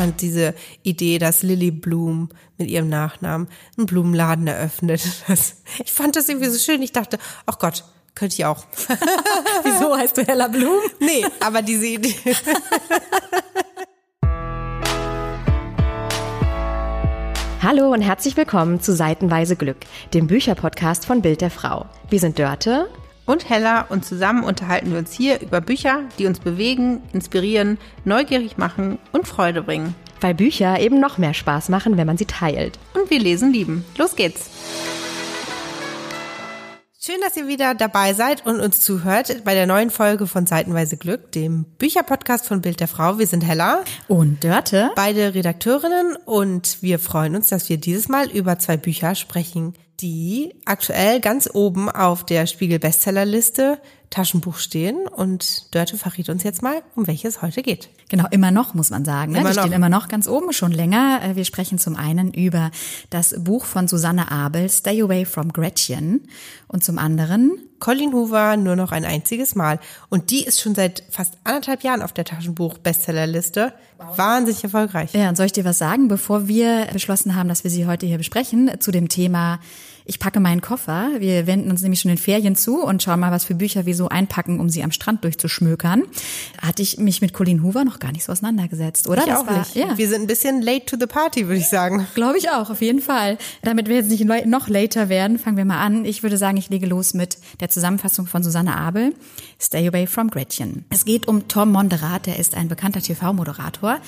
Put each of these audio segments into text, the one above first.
fand diese Idee, dass Lily Bloom mit ihrem Nachnamen einen Blumenladen eröffnet. Das, ich fand das irgendwie so schön. Ich dachte, ach Gott, könnte ich auch. Wieso heißt du Hella Blum? Nee, aber diese Idee. Hallo und herzlich willkommen zu Seitenweise Glück, dem Bücherpodcast von Bild der Frau. Wir sind Dörte und Hella und zusammen unterhalten wir uns hier über Bücher, die uns bewegen, inspirieren, neugierig machen und Freude bringen. Weil Bücher eben noch mehr Spaß machen, wenn man sie teilt. Und wir lesen lieben. Los geht's! Schön, dass ihr wieder dabei seid und uns zuhört bei der neuen Folge von Seitenweise Glück, dem Bücherpodcast von Bild der Frau. Wir sind Hella. Und Dörte, beide Redakteurinnen. Und wir freuen uns, dass wir dieses Mal über zwei Bücher sprechen, die aktuell ganz oben auf der Spiegel Bestsellerliste Taschenbuch stehen und Dörte verriet uns jetzt mal, um welches heute geht. Genau, immer noch, muss man sagen. Ne? Immer die noch. stehen immer noch ganz oben, schon länger. Äh, wir sprechen zum einen über das Buch von Susanne Abel, Stay Away from Gretchen. Und zum anderen Colin Hoover nur noch ein einziges Mal. Und die ist schon seit fast anderthalb Jahren auf der Taschenbuch-Bestsellerliste. Wow. Wahnsinnig erfolgreich. Ja, und soll ich dir was sagen, bevor wir beschlossen haben, dass wir sie heute hier besprechen, zu dem Thema ich packe meinen Koffer. Wir wenden uns nämlich schon den Ferien zu und schauen mal, was für Bücher wir so einpacken, um sie am Strand durchzuschmökern. Hatte ich mich mit Colleen Hoover noch gar nicht so auseinandergesetzt, oder? Ich das auch war, nicht. Ja. Wir sind ein bisschen late to the party, würde ich sagen. Glaube ich auch, auf jeden Fall. Damit wir jetzt nicht noch later werden, fangen wir mal an. Ich würde sagen, ich lege los mit der Zusammenfassung von Susanne Abel, Stay Away from Gretchen. Es geht um Tom Monderat, der ist ein bekannter TV-Moderator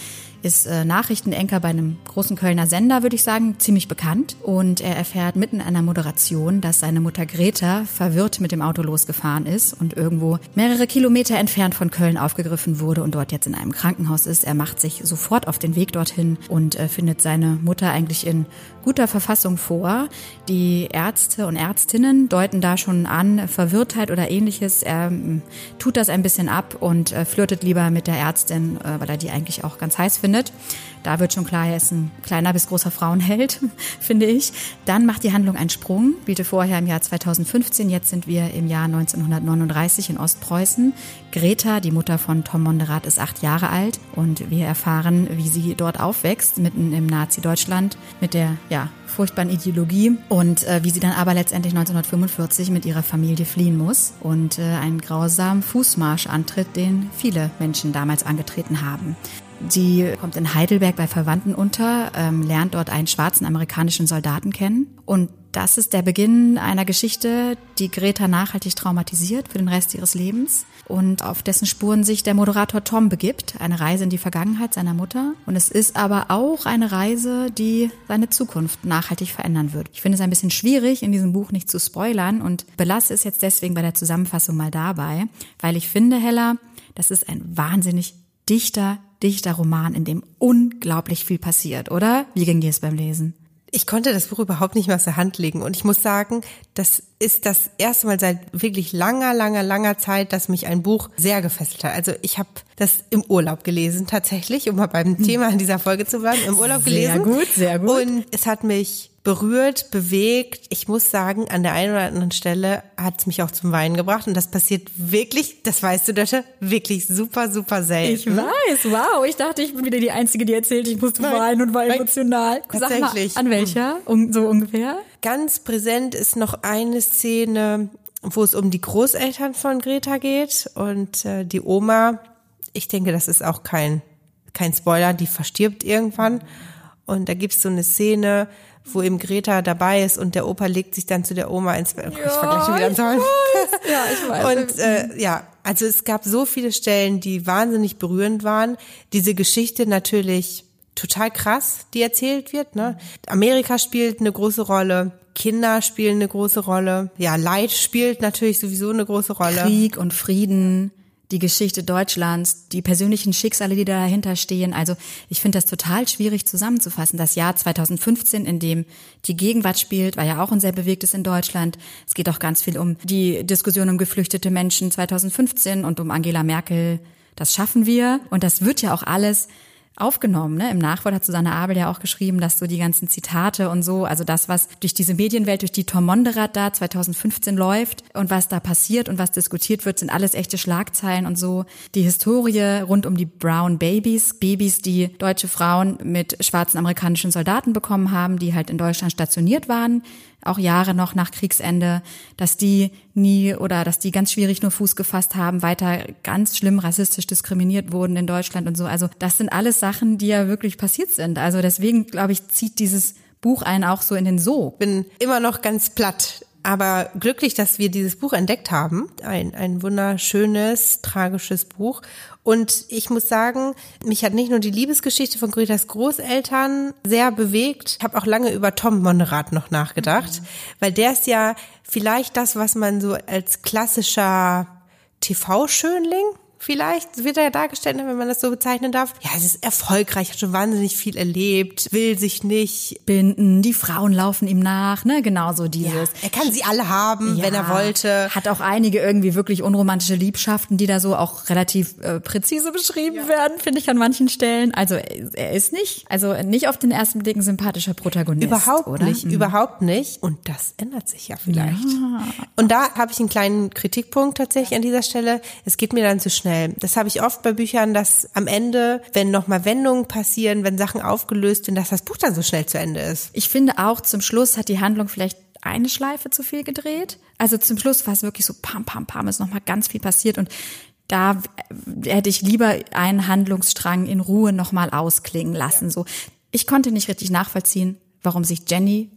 ist äh, Nachrichtenenker bei einem großen Kölner Sender, würde ich sagen, ziemlich bekannt. Und er erfährt mitten in einer Moderation, dass seine Mutter Greta verwirrt mit dem Auto losgefahren ist und irgendwo mehrere Kilometer entfernt von Köln aufgegriffen wurde und dort jetzt in einem Krankenhaus ist. Er macht sich sofort auf den Weg dorthin und äh, findet seine Mutter eigentlich in guter Verfassung vor. Die Ärzte und Ärztinnen deuten da schon an Verwirrtheit oder ähnliches. Er ähm, tut das ein bisschen ab und äh, flirtet lieber mit der Ärztin, äh, weil er die eigentlich auch ganz heiß findet. Da wird schon klar, er ist ein kleiner bis großer Frauenheld, finde ich. Dann macht die Handlung einen Sprung, spielte vorher im Jahr 2015, jetzt sind wir im Jahr 1939 in Ostpreußen. Greta, die Mutter von Tom Monderat, ist acht Jahre alt und wir erfahren, wie sie dort aufwächst, mitten im Nazi-Deutschland, mit der ja, furchtbaren Ideologie und äh, wie sie dann aber letztendlich 1945 mit ihrer Familie fliehen muss und äh, einen grausamen Fußmarsch antritt, den viele Menschen damals angetreten haben. Sie kommt in Heidelberg bei Verwandten unter, ähm, lernt dort einen schwarzen amerikanischen Soldaten kennen. Und das ist der Beginn einer Geschichte, die Greta nachhaltig traumatisiert für den Rest ihres Lebens und auf dessen Spuren sich der Moderator Tom begibt. Eine Reise in die Vergangenheit seiner Mutter. Und es ist aber auch eine Reise, die seine Zukunft nachhaltig verändern wird. Ich finde es ein bisschen schwierig, in diesem Buch nicht zu spoilern und belasse es jetzt deswegen bei der Zusammenfassung mal dabei, weil ich finde, Hella, das ist ein wahnsinnig dichter, dichter Roman, in dem unglaublich viel passiert, oder? Wie ging dir es beim Lesen? Ich konnte das Buch überhaupt nicht mehr aus der Hand legen und ich muss sagen, das ist das erste Mal seit wirklich langer, langer, langer Zeit, dass mich ein Buch sehr gefesselt hat. Also ich habe das im Urlaub gelesen tatsächlich, um mal beim hm. Thema in dieser Folge zu bleiben, im Urlaub gelesen. Sehr gut, sehr gut. Und es hat mich berührt, bewegt. Ich muss sagen, an der einen oder anderen Stelle hat es mich auch zum Weinen gebracht. Und das passiert wirklich, das weißt du, Dösche, wirklich super, super selten. Ich weiß, wow. Ich dachte, ich bin wieder die Einzige, die erzählt, ich musste weinen und war emotional. Tatsächlich. Mal, an welcher? Um, so ungefähr? Ganz präsent ist noch eine Szene, wo es um die Großeltern von Greta geht und äh, die Oma. Ich denke, das ist auch kein, kein Spoiler, die verstirbt irgendwann. Und da gibt's so eine Szene, wo eben Greta dabei ist und der Opa legt sich dann zu der Oma ins Bett. Ja, ich vergleiche wieder an Ja, ich weiß. Und äh, ja, also es gab so viele Stellen, die wahnsinnig berührend waren. Diese Geschichte natürlich total krass, die erzählt wird. Ne? Amerika spielt eine große Rolle. Kinder spielen eine große Rolle. Ja, Leid spielt natürlich sowieso eine große Rolle. Krieg und Frieden die Geschichte Deutschlands, die persönlichen Schicksale, die dahinter stehen. Also ich finde das total schwierig zusammenzufassen. Das Jahr 2015, in dem die Gegenwart spielt, war ja auch ein sehr bewegtes in Deutschland. Es geht auch ganz viel um die Diskussion um geflüchtete Menschen 2015 und um Angela Merkel. Das schaffen wir. Und das wird ja auch alles aufgenommen. Ne? Im Nachwort hat Susanne Abel ja auch geschrieben, dass so die ganzen Zitate und so, also das, was durch diese Medienwelt, durch die Tom Monderath da 2015 läuft und was da passiert und was diskutiert wird, sind alles echte Schlagzeilen und so. Die Historie rund um die Brown Babies, Babys, die deutsche Frauen mit schwarzen amerikanischen Soldaten bekommen haben, die halt in Deutschland stationiert waren, auch Jahre noch nach Kriegsende, dass die nie oder dass die ganz schwierig nur Fuß gefasst haben, weiter ganz schlimm rassistisch diskriminiert wurden in Deutschland und so. Also das sind alles Sachen, die ja wirklich passiert sind. Also deswegen, glaube ich, zieht dieses Buch einen auch so in den Sog. Bin immer noch ganz platt aber glücklich, dass wir dieses Buch entdeckt haben. Ein, ein wunderschönes, tragisches Buch. Und ich muss sagen, mich hat nicht nur die Liebesgeschichte von Gretas Großeltern sehr bewegt. Ich habe auch lange über Tom Monrad noch nachgedacht, mhm. weil der ist ja vielleicht das, was man so als klassischer TV-Schönling vielleicht wird er ja dargestellt, wenn man das so bezeichnen darf. Ja, es ist erfolgreich, hat schon wahnsinnig viel erlebt, will sich nicht binden, die Frauen laufen ihm nach, ne, genauso dieses. Ja, er kann sie alle haben, ja, wenn er wollte. Hat auch einige irgendwie wirklich unromantische Liebschaften, die da so auch relativ äh, präzise beschrieben ja. werden, finde ich an manchen Stellen. Also er ist nicht, also nicht auf den ersten Blick ein sympathischer Protagonist. Überhaupt oder? nicht, mhm. überhaupt nicht. Und das ändert sich ja vielleicht. Und da habe ich einen kleinen Kritikpunkt tatsächlich an dieser Stelle. Es geht mir dann zu schnell schnell. Das habe ich oft bei Büchern, dass am Ende, wenn nochmal Wendungen passieren, wenn Sachen aufgelöst sind, dass das Buch dann so schnell zu Ende ist. Ich finde auch zum Schluss hat die Handlung vielleicht eine Schleife zu viel gedreht. Also zum Schluss war es wirklich so pam, pam, pam, ist nochmal ganz viel passiert und da hätte ich lieber einen Handlungsstrang in Ruhe nochmal ausklingen lassen. So, ich konnte nicht richtig nachvollziehen, warum sich Jenny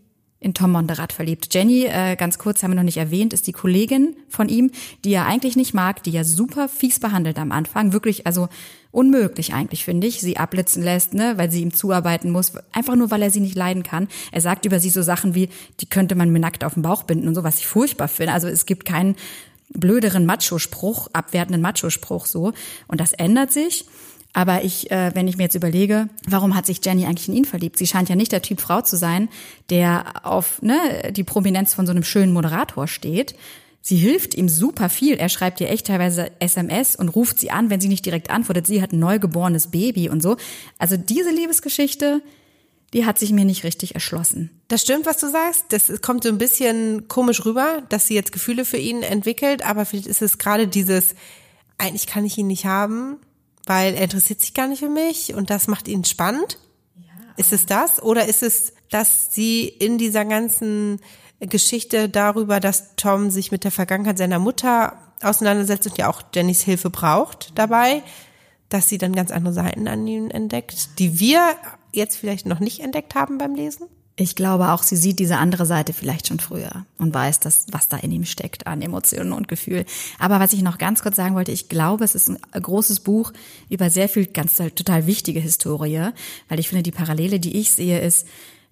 in Tom Monderath verliebt. Jenny, äh, ganz kurz, haben wir noch nicht erwähnt, ist die Kollegin von ihm, die er eigentlich nicht mag, die er super fies behandelt am Anfang. Wirklich, also unmöglich eigentlich, finde ich, sie abblitzen lässt, ne, weil sie ihm zuarbeiten muss, einfach nur, weil er sie nicht leiden kann. Er sagt über sie so Sachen wie, die könnte man mir nackt auf den Bauch binden und so, was ich furchtbar finde. Also es gibt keinen blöderen Macho-Spruch, abwertenden Macho-Spruch so. Und das ändert sich. Aber ich, äh, wenn ich mir jetzt überlege, warum hat sich Jenny eigentlich in ihn verliebt? Sie scheint ja nicht der Typ Frau zu sein, der auf ne, die Prominenz von so einem schönen Moderator steht. Sie hilft ihm super viel. Er schreibt ihr echt teilweise SMS und ruft sie an, wenn sie nicht direkt antwortet. Sie hat ein neugeborenes Baby und so. Also diese Liebesgeschichte, die hat sich mir nicht richtig erschlossen. Das stimmt, was du sagst. Das kommt so ein bisschen komisch rüber, dass sie jetzt Gefühle für ihn entwickelt, aber vielleicht ist es gerade dieses, eigentlich kann ich ihn nicht haben weil er interessiert sich gar nicht für mich und das macht ihn spannend. Ja, ist es das? Oder ist es, dass sie in dieser ganzen Geschichte darüber, dass Tom sich mit der Vergangenheit seiner Mutter auseinandersetzt und ja auch Jennys Hilfe braucht dabei, dass sie dann ganz andere Seiten an ihm entdeckt, die wir jetzt vielleicht noch nicht entdeckt haben beim Lesen? Ich glaube auch, sie sieht diese andere Seite vielleicht schon früher und weiß, dass, was da in ihm steckt an Emotionen und Gefühl. Aber was ich noch ganz kurz sagen wollte, ich glaube, es ist ein großes Buch über sehr viel ganz total wichtige Historie, weil ich finde, die Parallele, die ich sehe, ist,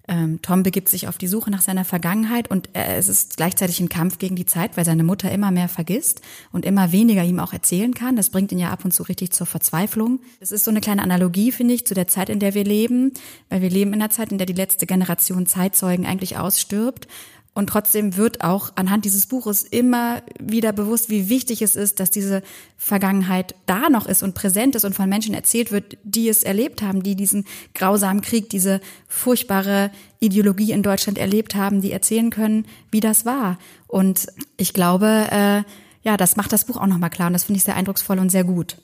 ähm, Tom begibt sich auf die Suche nach seiner Vergangenheit und äh, es ist gleichzeitig ein Kampf gegen die Zeit, weil seine Mutter immer mehr vergisst und immer weniger ihm auch erzählen kann. Das bringt ihn ja ab und zu richtig zur Verzweiflung. Es ist so eine kleine Analogie, finde ich, zu der Zeit, in der wir leben, weil wir leben in einer Zeit, in der die letzte Generation Zeitzeugen eigentlich ausstirbt und trotzdem wird auch anhand dieses Buches immer wieder bewusst, wie wichtig es ist, dass diese Vergangenheit da noch ist und präsent ist und von Menschen erzählt wird, die es erlebt haben, die diesen grausamen Krieg, diese furchtbare Ideologie in Deutschland erlebt haben, die erzählen können, wie das war. Und ich glaube, äh, ja, das macht das Buch auch nochmal klar und das finde ich sehr eindrucksvoll und sehr gut.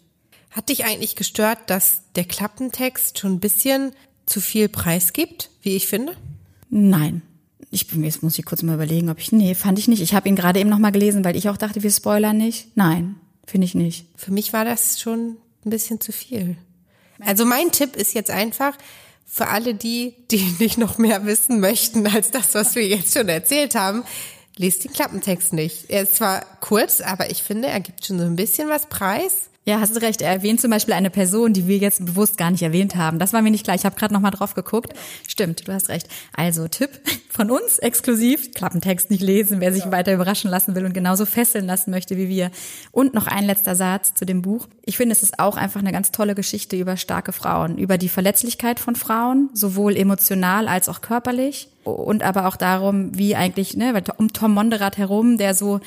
Hat dich eigentlich gestört, dass der Klappentext schon ein bisschen zu viel Preis gibt, wie ich finde? Nein, ich jetzt muss ich kurz mal überlegen, ob ich nee, fand ich nicht. Ich habe ihn gerade eben noch mal gelesen, weil ich auch dachte, wir spoilern nicht. Nein, finde ich nicht. Für mich war das schon ein bisschen zu viel. Also mein Tipp ist jetzt einfach für alle die, die nicht noch mehr wissen möchten als das, was wir jetzt schon erzählt haben, lest den Klappentext nicht. Er ist zwar kurz, aber ich finde, er gibt schon so ein bisschen was preis. Ja, hast du recht. Er erwähnt zum Beispiel eine Person, die wir jetzt bewusst gar nicht erwähnt haben. Das war mir nicht klar. Ich habe gerade noch mal drauf geguckt. Stimmt, du hast recht. Also Tipp von uns exklusiv: Klappentext nicht lesen, wer sich ja. weiter überraschen lassen will und genauso fesseln lassen möchte wie wir. Und noch ein letzter Satz zu dem Buch. Ich finde, es ist auch einfach eine ganz tolle Geschichte über starke Frauen, über die Verletzlichkeit von Frauen, sowohl emotional als auch körperlich und aber auch darum, wie eigentlich ne, um Tom Monderath herum, der so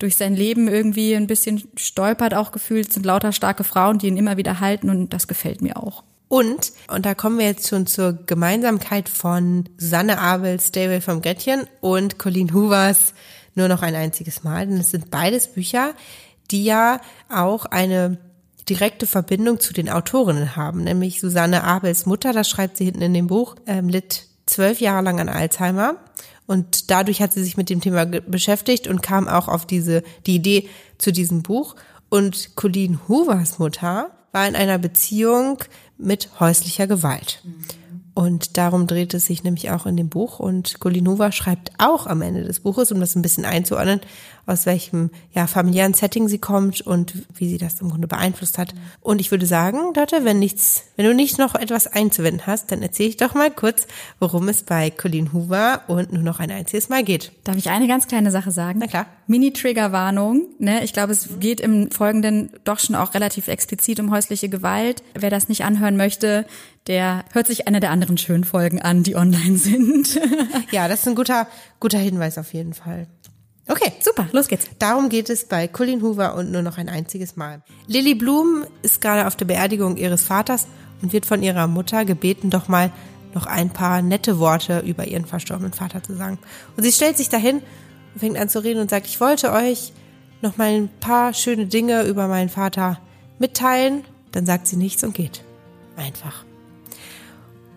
durch sein Leben irgendwie ein bisschen stolpert auch gefühlt, sind lauter starke Frauen, die ihn immer wieder halten und das gefällt mir auch. Und, und da kommen wir jetzt schon zur Gemeinsamkeit von Susanne Abels Stay Away from Gretchen und Colleen Hoovers nur noch ein einziges Mal. Denn es sind beides Bücher, die ja auch eine direkte Verbindung zu den Autorinnen haben, nämlich Susanne Abels Mutter, das schreibt sie hinten in dem Buch, ähm, litt zwölf Jahre lang an Alzheimer und dadurch hat sie sich mit dem Thema beschäftigt und kam auch auf diese die Idee zu diesem Buch. Und Colleen Hoovers Mutter war in einer Beziehung mit häuslicher Gewalt. Mhm. Und darum dreht es sich nämlich auch in dem Buch. Und Golinova schreibt auch am Ende des Buches, um das ein bisschen einzuordnen, aus welchem ja, familiären Setting sie kommt und wie sie das im Grunde beeinflusst hat. Und ich würde sagen, Dotte, wenn nichts, wenn du nicht noch etwas einzuwenden hast, dann erzähle ich doch mal kurz, worum es bei Colleen Hoover und nur noch ein einziges Mal geht. Darf ich eine ganz kleine Sache sagen? Na klar. Mini-Trigger-Warnung. Ne? Ich glaube, es geht im Folgenden doch schon auch relativ explizit um häusliche Gewalt. Wer das nicht anhören möchte, der hört sich eine der anderen schönen Folgen an, die online sind. ja, das ist ein guter, guter Hinweis auf jeden Fall. Okay, super, los geht's. Darum geht es bei Colleen Hoover und nur noch ein einziges Mal. Lily Bloom ist gerade auf der Beerdigung ihres Vaters und wird von ihrer Mutter gebeten, doch mal noch ein paar nette Worte über ihren verstorbenen Vater zu sagen. Und sie stellt sich dahin und fängt an zu reden und sagt, ich wollte euch noch mal ein paar schöne Dinge über meinen Vater mitteilen. Dann sagt sie nichts und geht. Einfach.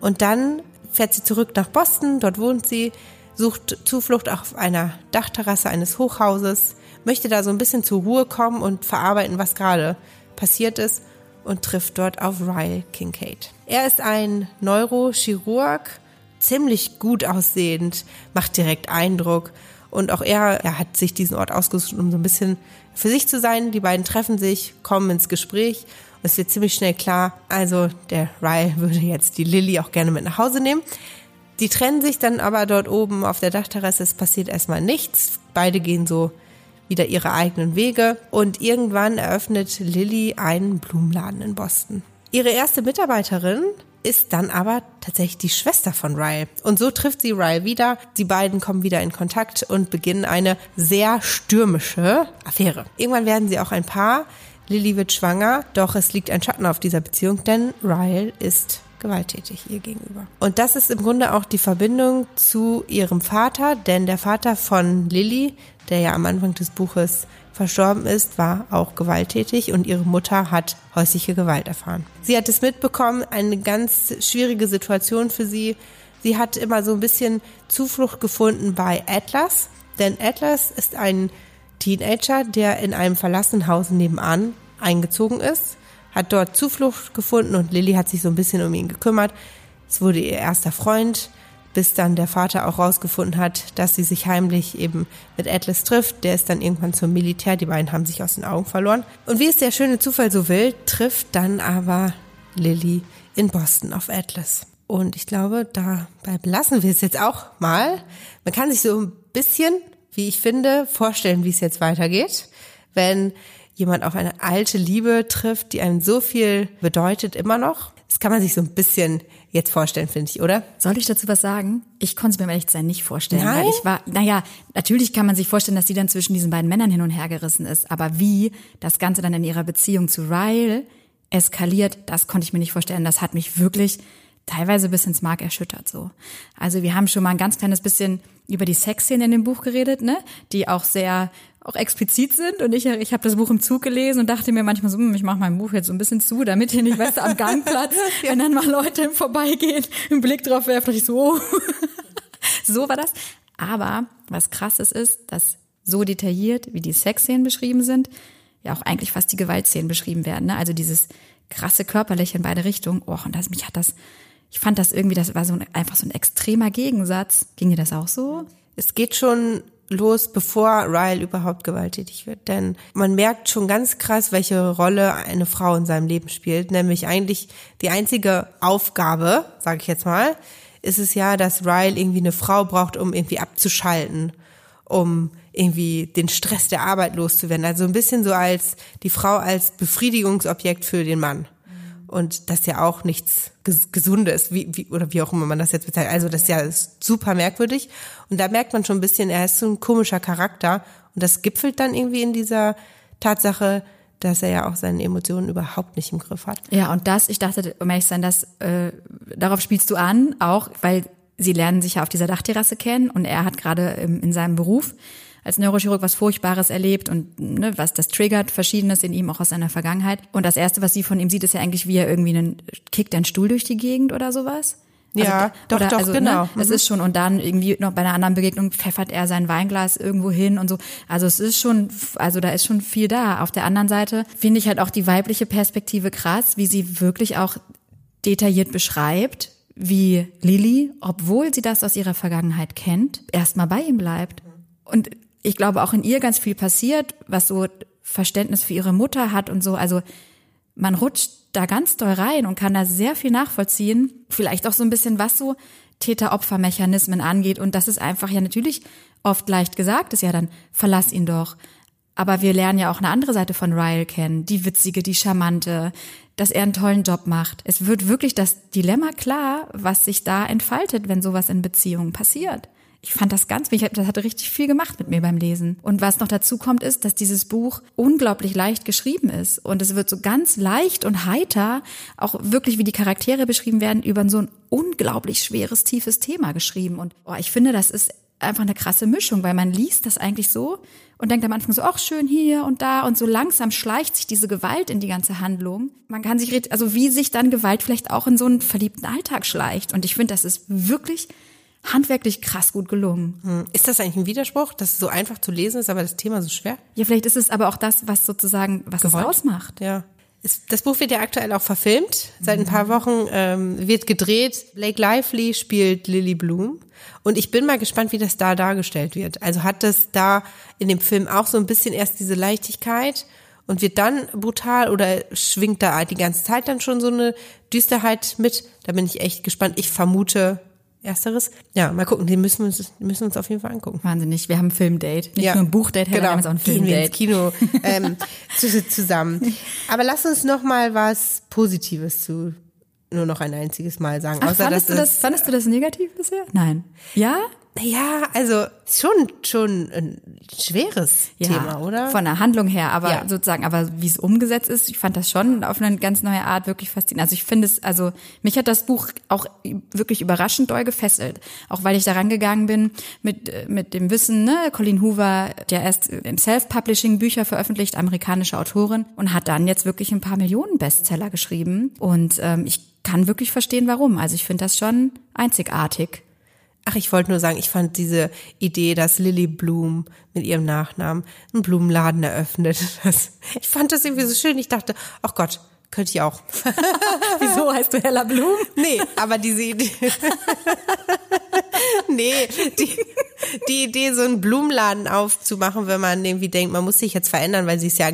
Und dann fährt sie zurück nach Boston, dort wohnt sie, sucht Zuflucht auf einer Dachterrasse eines Hochhauses, möchte da so ein bisschen zur Ruhe kommen und verarbeiten, was gerade passiert ist und trifft dort auf Ryle Kincaid. Er ist ein Neurochirurg, ziemlich gut aussehend, macht direkt Eindruck und auch er, er hat sich diesen Ort ausgesucht, um so ein bisschen für sich zu sein. Die beiden treffen sich, kommen ins Gespräch und es wird ziemlich schnell klar, also der Ryle würde jetzt die Lilly auch gerne mit nach Hause nehmen. Die trennen sich dann aber dort oben auf der Dachterrasse. Es passiert erstmal nichts. Beide gehen so wieder ihre eigenen Wege. Und irgendwann eröffnet Lilly einen Blumenladen in Boston. Ihre erste Mitarbeiterin ist dann aber tatsächlich die Schwester von Ryle. Und so trifft sie Ryle wieder. Die beiden kommen wieder in Kontakt und beginnen eine sehr stürmische Affäre. Irgendwann werden sie auch ein Paar. Lilly wird schwanger, doch es liegt ein Schatten auf dieser Beziehung, denn Ryle ist gewalttätig ihr gegenüber. Und das ist im Grunde auch die Verbindung zu ihrem Vater, denn der Vater von Lilly, der ja am Anfang des Buches verstorben ist, war auch gewalttätig und ihre Mutter hat häusliche Gewalt erfahren. Sie hat es mitbekommen, eine ganz schwierige Situation für sie. Sie hat immer so ein bisschen Zuflucht gefunden bei Atlas, denn Atlas ist ein Teenager, der in einem verlassenen Haus nebenan eingezogen ist hat dort Zuflucht gefunden und Lilly hat sich so ein bisschen um ihn gekümmert. Es wurde ihr erster Freund, bis dann der Vater auch rausgefunden hat, dass sie sich heimlich eben mit Atlas trifft. Der ist dann irgendwann zum Militär. Die beiden haben sich aus den Augen verloren. Und wie es der schöne Zufall so will, trifft dann aber Lilly in Boston auf Atlas. Und ich glaube, dabei belassen wir es jetzt auch mal. Man kann sich so ein bisschen, wie ich finde, vorstellen, wie es jetzt weitergeht. Wenn jemand auf eine alte Liebe trifft, die einem so viel bedeutet immer noch. Das kann man sich so ein bisschen jetzt vorstellen, finde ich, oder? Soll ich dazu was sagen? Ich konnte es mir ehrlich sein nicht vorstellen, Nein? weil ich war, naja, natürlich kann man sich vorstellen, dass sie dann zwischen diesen beiden Männern hin und her gerissen ist, aber wie das Ganze dann in ihrer Beziehung zu Ryle eskaliert, das konnte ich mir nicht vorstellen. Das hat mich wirklich teilweise bis ins Mark erschüttert so. Also wir haben schon mal ein ganz kleines bisschen über die Sexszene in dem Buch geredet, ne? Die auch sehr auch explizit sind und ich ich habe das Buch im Zug gelesen und dachte mir manchmal so, hm, ich mache mein Buch jetzt so ein bisschen zu, damit hier nicht, weißt du, am Gangplatz, wenn dann mal Leute im Vorbeigehen einen Blick drauf werfen, dachte ich so, oh. so war das. Aber was krasses ist, dass so detailliert, wie die Sexszenen beschrieben sind, ja auch eigentlich fast die Gewaltszenen beschrieben werden. Ne? Also dieses krasse Körperliche in beide Richtungen. Oh, und das, mich hat das ich fand das irgendwie, das war so ein, einfach so ein extremer Gegensatz. Ging dir das auch so? Es geht schon los, bevor Ryle überhaupt gewalttätig wird. Denn man merkt schon ganz krass, welche Rolle eine Frau in seinem Leben spielt. Nämlich eigentlich die einzige Aufgabe, sage ich jetzt mal, ist es ja, dass Ryle irgendwie eine Frau braucht, um irgendwie abzuschalten, um irgendwie den Stress der Arbeit loszuwerden. Also ein bisschen so als die Frau als Befriedigungsobjekt für den Mann und das ja auch nichts Gesundes, wie, wie, oder wie auch immer man das jetzt bezeichnet. Also das ist ja super merkwürdig. Und da merkt man schon ein bisschen, er ist so ein komischer Charakter. Und das gipfelt dann irgendwie in dieser Tatsache, dass er ja auch seine Emotionen überhaupt nicht im Griff hat. Ja, und das, ich dachte, um ehrlich zu sein, das, äh, darauf spielst du an, auch weil sie lernen sich ja auf dieser Dachterrasse kennen und er hat gerade in seinem Beruf als Neurochirurg was Furchtbares erlebt und ne, was das triggert, Verschiedenes in ihm auch aus seiner Vergangenheit. Und das Erste, was sie von ihm sieht, ist ja eigentlich, wie er irgendwie einen, kickt einen Stuhl durch die Gegend oder sowas. Also, Ja, doch, doch, also, genau. Ne, das ist schon, und dann irgendwie noch bei einer anderen Begegnung pfeffert er sein Weinglas irgendwo hin und so. Also es ist schon, also da ist schon viel da. Auf der anderen Seite finde ich halt auch die weibliche Perspektive krass, wie sie wirklich auch detailliert beschreibt, wie Lilly, obwohl sie das aus ihrer Vergangenheit kennt, erstmal bei ihm bleibt. Und ich glaube, auch in ihr ganz viel passiert, was so Verständnis für ihre Mutter hat und so. Also man rutscht da ganz doll rein und kann da sehr viel nachvollziehen. Vielleicht auch so ein bisschen, was so Täter-Opfer-Mechanismen angeht. Und das ist einfach ja natürlich oft leicht gesagt, ist ja dann, verlass ihn doch. Aber wir lernen ja auch eine andere Seite von Ryle kennen. Die witzige, die charmante, dass er einen tollen Job macht. Es wird wirklich das Dilemma klar, was sich da entfaltet, wenn sowas in Beziehungen passiert. Ich fand das ganz, ich, das hatte richtig viel gemacht mit mir beim Lesen. Und was noch dazu kommt, ist, dass dieses Buch unglaublich leicht geschrieben ist. Und es wird so ganz leicht und heiter, auch wirklich wie die Charaktere beschrieben werden, über so ein unglaublich schweres, tiefes Thema geschrieben. Und oh, ich finde, das ist einfach eine krasse Mischung, weil man liest das eigentlich so und denkt am Anfang so, ach schön hier und da und so langsam schleicht sich diese Gewalt in die ganze Handlung. Man kann sich, also wie sich dann Gewalt vielleicht auch in so einen verliebten Alltag schleicht. Und ich finde, das ist wirklich handwerklich krass gut gelungen. Hm. Ist das eigentlich ein Widerspruch, dass es so einfach zu lesen ist, aber das Thema so schwer? Ja, vielleicht ist es aber auch das, was sozusagen, was Gewollt? es ausmacht. Ja. Das Buch wird ja aktuell auch verfilmt. Seit ein paar Wochen ähm, wird gedreht. Blake Lively spielt Lily Bloom. Und ich bin mal gespannt, wie das da dargestellt wird. Also hat das da in dem Film auch so ein bisschen erst diese Leichtigkeit und wird dann brutal oder schwingt da die ganze Zeit dann schon so eine Düsterheit mit? Da bin ich echt gespannt. Ich vermute ersteres. Ja, mal gucken. Den müssen wir uns, müssen uns auf jeden Fall angucken. Wahnsinnig. Wir haben ein Filmdate. Nicht nur ein Buchdate, Hella, wir haben jetzt auch ein Gehen wir ins Filmdate. Kino ähm, zu, zusammen. Aber lass uns noch mal was Positives zu nur noch ein einziges Mal sagen. Ach, Außer fandest, du das, fandest du das negativ bisher? Nein. Ja? Ja, also schon schon ein schweres Ja, Thema, oder? Von der Handlung her, aber Ja. sozusagen, aber wie es umgesetzt ist, ich fand das schon auf eine ganz neue Art wirklich faszinierend. Also ich finde es, also mich hat das Buch auch wirklich überraschend doll gefesselt. Auch weil ich da rangegangen bin mit, mit dem Wissen, ne, Colleen Hoover, der erst im Self-Publishing Bücher veröffentlicht, amerikanische Autorin, und hat dann jetzt wirklich ein paar Millionen Bestseller geschrieben. Und ähm, ich kann wirklich verstehen, warum. Also ich finde das schon einzigartig. Ach, ich wollte nur sagen, ich fand diese Idee, dass Lily Bloom mit ihrem Nachnamen einen Blumenladen eröffnet. Das, ich fand das irgendwie so schön. Ich dachte, ach Gott, könnte ich auch. Wieso heißt du Hella Blum? Nee, aber diese Idee. nee, die, die Idee, so einen Blumenladen aufzumachen, wenn man irgendwie denkt, man muss sich jetzt verändern, weil sie ist ja,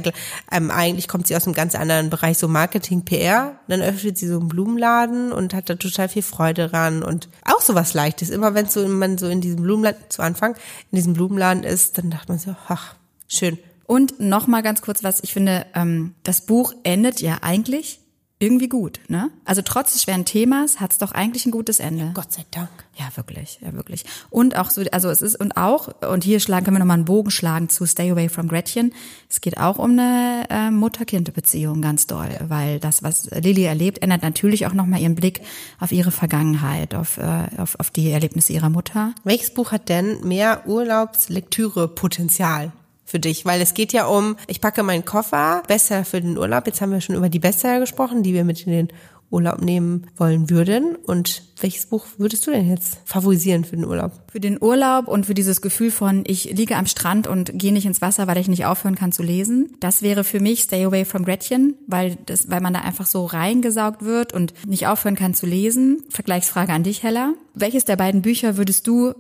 ähm, eigentlich kommt sie aus einem ganz anderen Bereich, so Marketing, PR. Dann öffnet sie so einen Blumenladen und hat da total viel Freude dran und auch so was Leichtes. Immer wenn so, man so in diesem Blumenladen, zu Anfang, in diesem Blumenladen ist, dann dachte man so, ach, schön. Und noch mal ganz kurz was, ich finde, ähm, das Buch endet ja eigentlich irgendwie gut, ne? Also trotz des schweren Themas hat es doch eigentlich ein gutes Ende. Gott sei Dank. Ja, wirklich, ja, wirklich. Und auch so, also es ist, und auch, und hier schlagen, können wir nochmal einen Bogen schlagen zu Stay Away from Gretchen. Es geht auch um eine äh, Mutter-Kind-Beziehung ganz doll, weil das, was Lilly erlebt, ändert natürlich auch nochmal ihren Blick auf ihre Vergangenheit, auf, äh, auf, auf die Erlebnisse ihrer Mutter. Welches Buch hat denn mehr Urlaubslektüre-Potenzial für dich? Weil es geht ja um, ich packe meinen Koffer, Bestseller für den Urlaub. Jetzt haben wir schon über die Bestseller gesprochen, die wir mit in den Urlaub nehmen wollen würden. Und welches Buch würdest du denn jetzt favorisieren für den Urlaub? Für den Urlaub und für dieses Gefühl von, ich liege am Strand und gehe nicht ins Wasser, weil ich nicht aufhören kann zu lesen. Das wäre für mich Stay Away from Gretchen, weil das, weil man da einfach so reingesaugt wird und nicht aufhören kann zu lesen. Vergleichsfrage an dich, Hella. Welches der beiden Bücher würdest du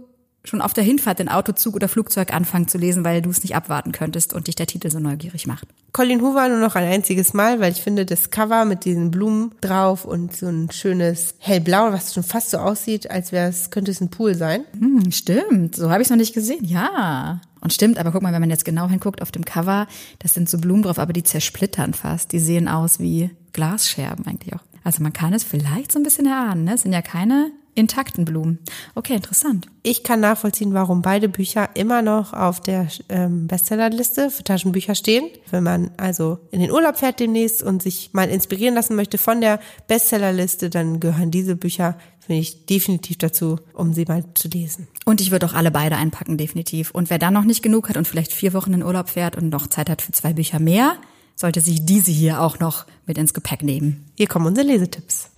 schon auf der Hinfahrt in Auto, Zug oder Flugzeug anfangen zu lesen, weil du es nicht abwarten könntest und dich der Titel so neugierig macht? Colin Hoover nur noch ein einziges Mal, weil ich finde, das Cover mit diesen Blumen drauf und so ein schönes hellblau, was schon fast so aussieht, als wäre es, könnte es ein Pool sein. Hm, stimmt, so habe ich es noch nicht gesehen. Ja. Und stimmt, aber guck mal, wenn man jetzt genau hinguckt auf dem Cover, das sind so Blumen drauf, aber die zersplittern fast. Die sehen aus wie Glasscherben eigentlich auch. Also man kann es vielleicht so ein bisschen erahnen, ne? Es sind ja keine intakten Blumen. Okay, interessant. Ich kann nachvollziehen, warum beide Bücher immer noch auf der ähm, Bestsellerliste für Taschenbücher stehen. Wenn man also in den Urlaub fährt demnächst und sich mal inspirieren lassen möchte von der Bestsellerliste, dann gehören diese Bücher, finde ich, definitiv dazu, um sie mal zu lesen. Und ich würde auch alle beide einpacken, definitiv. Und wer dann noch nicht genug hat und vielleicht vier Wochen in Urlaub fährt und noch Zeit hat für zwei Bücher mehr, sollte sich diese hier auch noch mit ins Gepäck nehmen. Hier kommen unsere Lesetipps.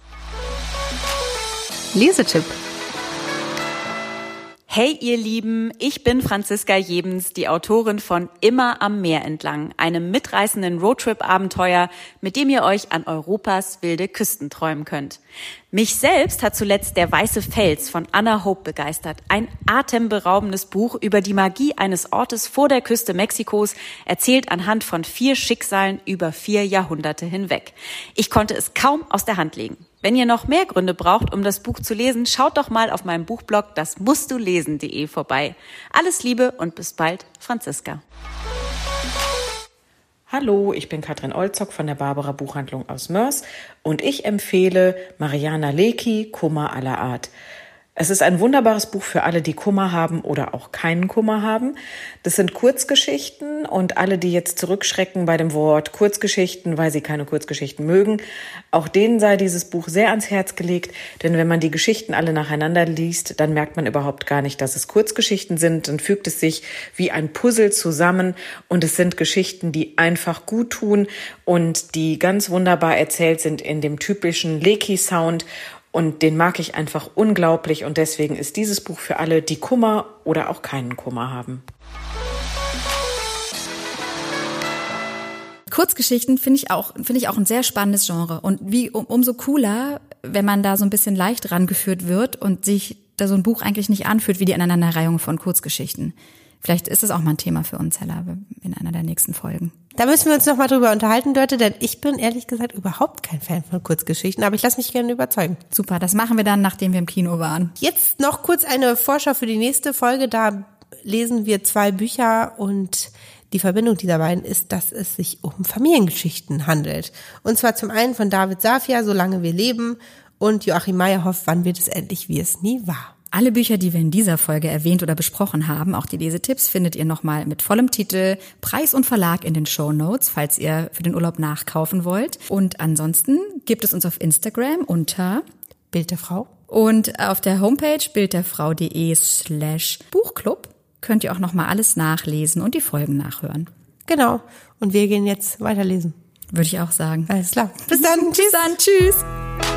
Lesetipp. Hey ihr Lieben, ich bin Franziska Jebens, die Autorin von Immer am Meer entlang, einem mitreißenden Roadtrip-Abenteuer, mit dem ihr euch an Europas wilde Küsten träumen könnt. Mich selbst hat zuletzt Der weiße Fels von Anna Hope begeistert. Ein atemberaubendes Buch über die Magie eines Ortes vor der Küste Mexikos, erzählt anhand von vier Schicksalen über vier Jahrhunderte hinweg. Ich konnte es kaum aus der Hand legen. Wenn ihr noch mehr Gründe braucht, um das Buch zu lesen, schaut doch mal auf meinem Buchblog das musst du lesen.de vorbei. Alles Liebe und bis bald, Franziska. Hallo, ich bin Katrin Olzock von der Barbara Buchhandlung aus Mörs und ich empfehle Mariana Leki Kummer aller Art. Es ist ein wunderbares Buch für alle, die Kummer haben oder auch keinen Kummer haben. Das sind Kurzgeschichten und alle, die jetzt zurückschrecken bei dem Wort Kurzgeschichten, weil sie keine Kurzgeschichten mögen, auch denen sei dieses Buch sehr ans Herz gelegt, denn wenn man die Geschichten alle nacheinander liest, dann merkt man überhaupt gar nicht, dass es Kurzgeschichten sind, dann fügt es sich wie ein Puzzle zusammen und es sind Geschichten, die einfach gut tun und die ganz wunderbar erzählt sind in dem typischen Leki-Sound und den mag ich einfach unglaublich und deswegen ist dieses Buch für alle, die Kummer oder auch keinen Kummer haben. Kurzgeschichten finde ich auch finde ich auch ein sehr spannendes Genre und wie um, umso cooler, wenn man da so ein bisschen leicht rangeführt wird und sich da so ein Buch eigentlich nicht anfühlt wie die Aneinanderreihung von Kurzgeschichten. Vielleicht ist es auch mal ein Thema für uns, Hella, in einer der nächsten Folgen. Da müssen wir uns noch mal drüber unterhalten, Leute, denn ich bin ehrlich gesagt überhaupt kein Fan von Kurzgeschichten, aber ich lasse mich gerne überzeugen. Super, das machen wir dann, nachdem wir im Kino waren. Jetzt noch kurz eine Vorschau für die nächste Folge. Da lesen wir zwei Bücher und die Verbindung dieser beiden ist, dass es sich um Familiengeschichten handelt. Und zwar zum einen von David Safia, Solange wir leben, und Joachim Meyerhoff, Wann wird es endlich, wie es nie war. Alle Bücher, die wir in dieser Folge erwähnt oder besprochen haben, auch die Lesetipps, findet ihr nochmal mit vollem Titel, Preis und Verlag in den Show Notes, falls ihr für den Urlaub nachkaufen wollt. Und ansonsten gibt es uns auf Instagram unter Bild der Frau. Und auf der Homepage bildderfrau.de slash Buchclub könnt ihr auch nochmal alles nachlesen und die Folgen nachhören. Genau. Und wir gehen jetzt weiterlesen. Würde ich auch sagen. Alles klar. Bis dann. Tschüss. Bis dann. Tschüss.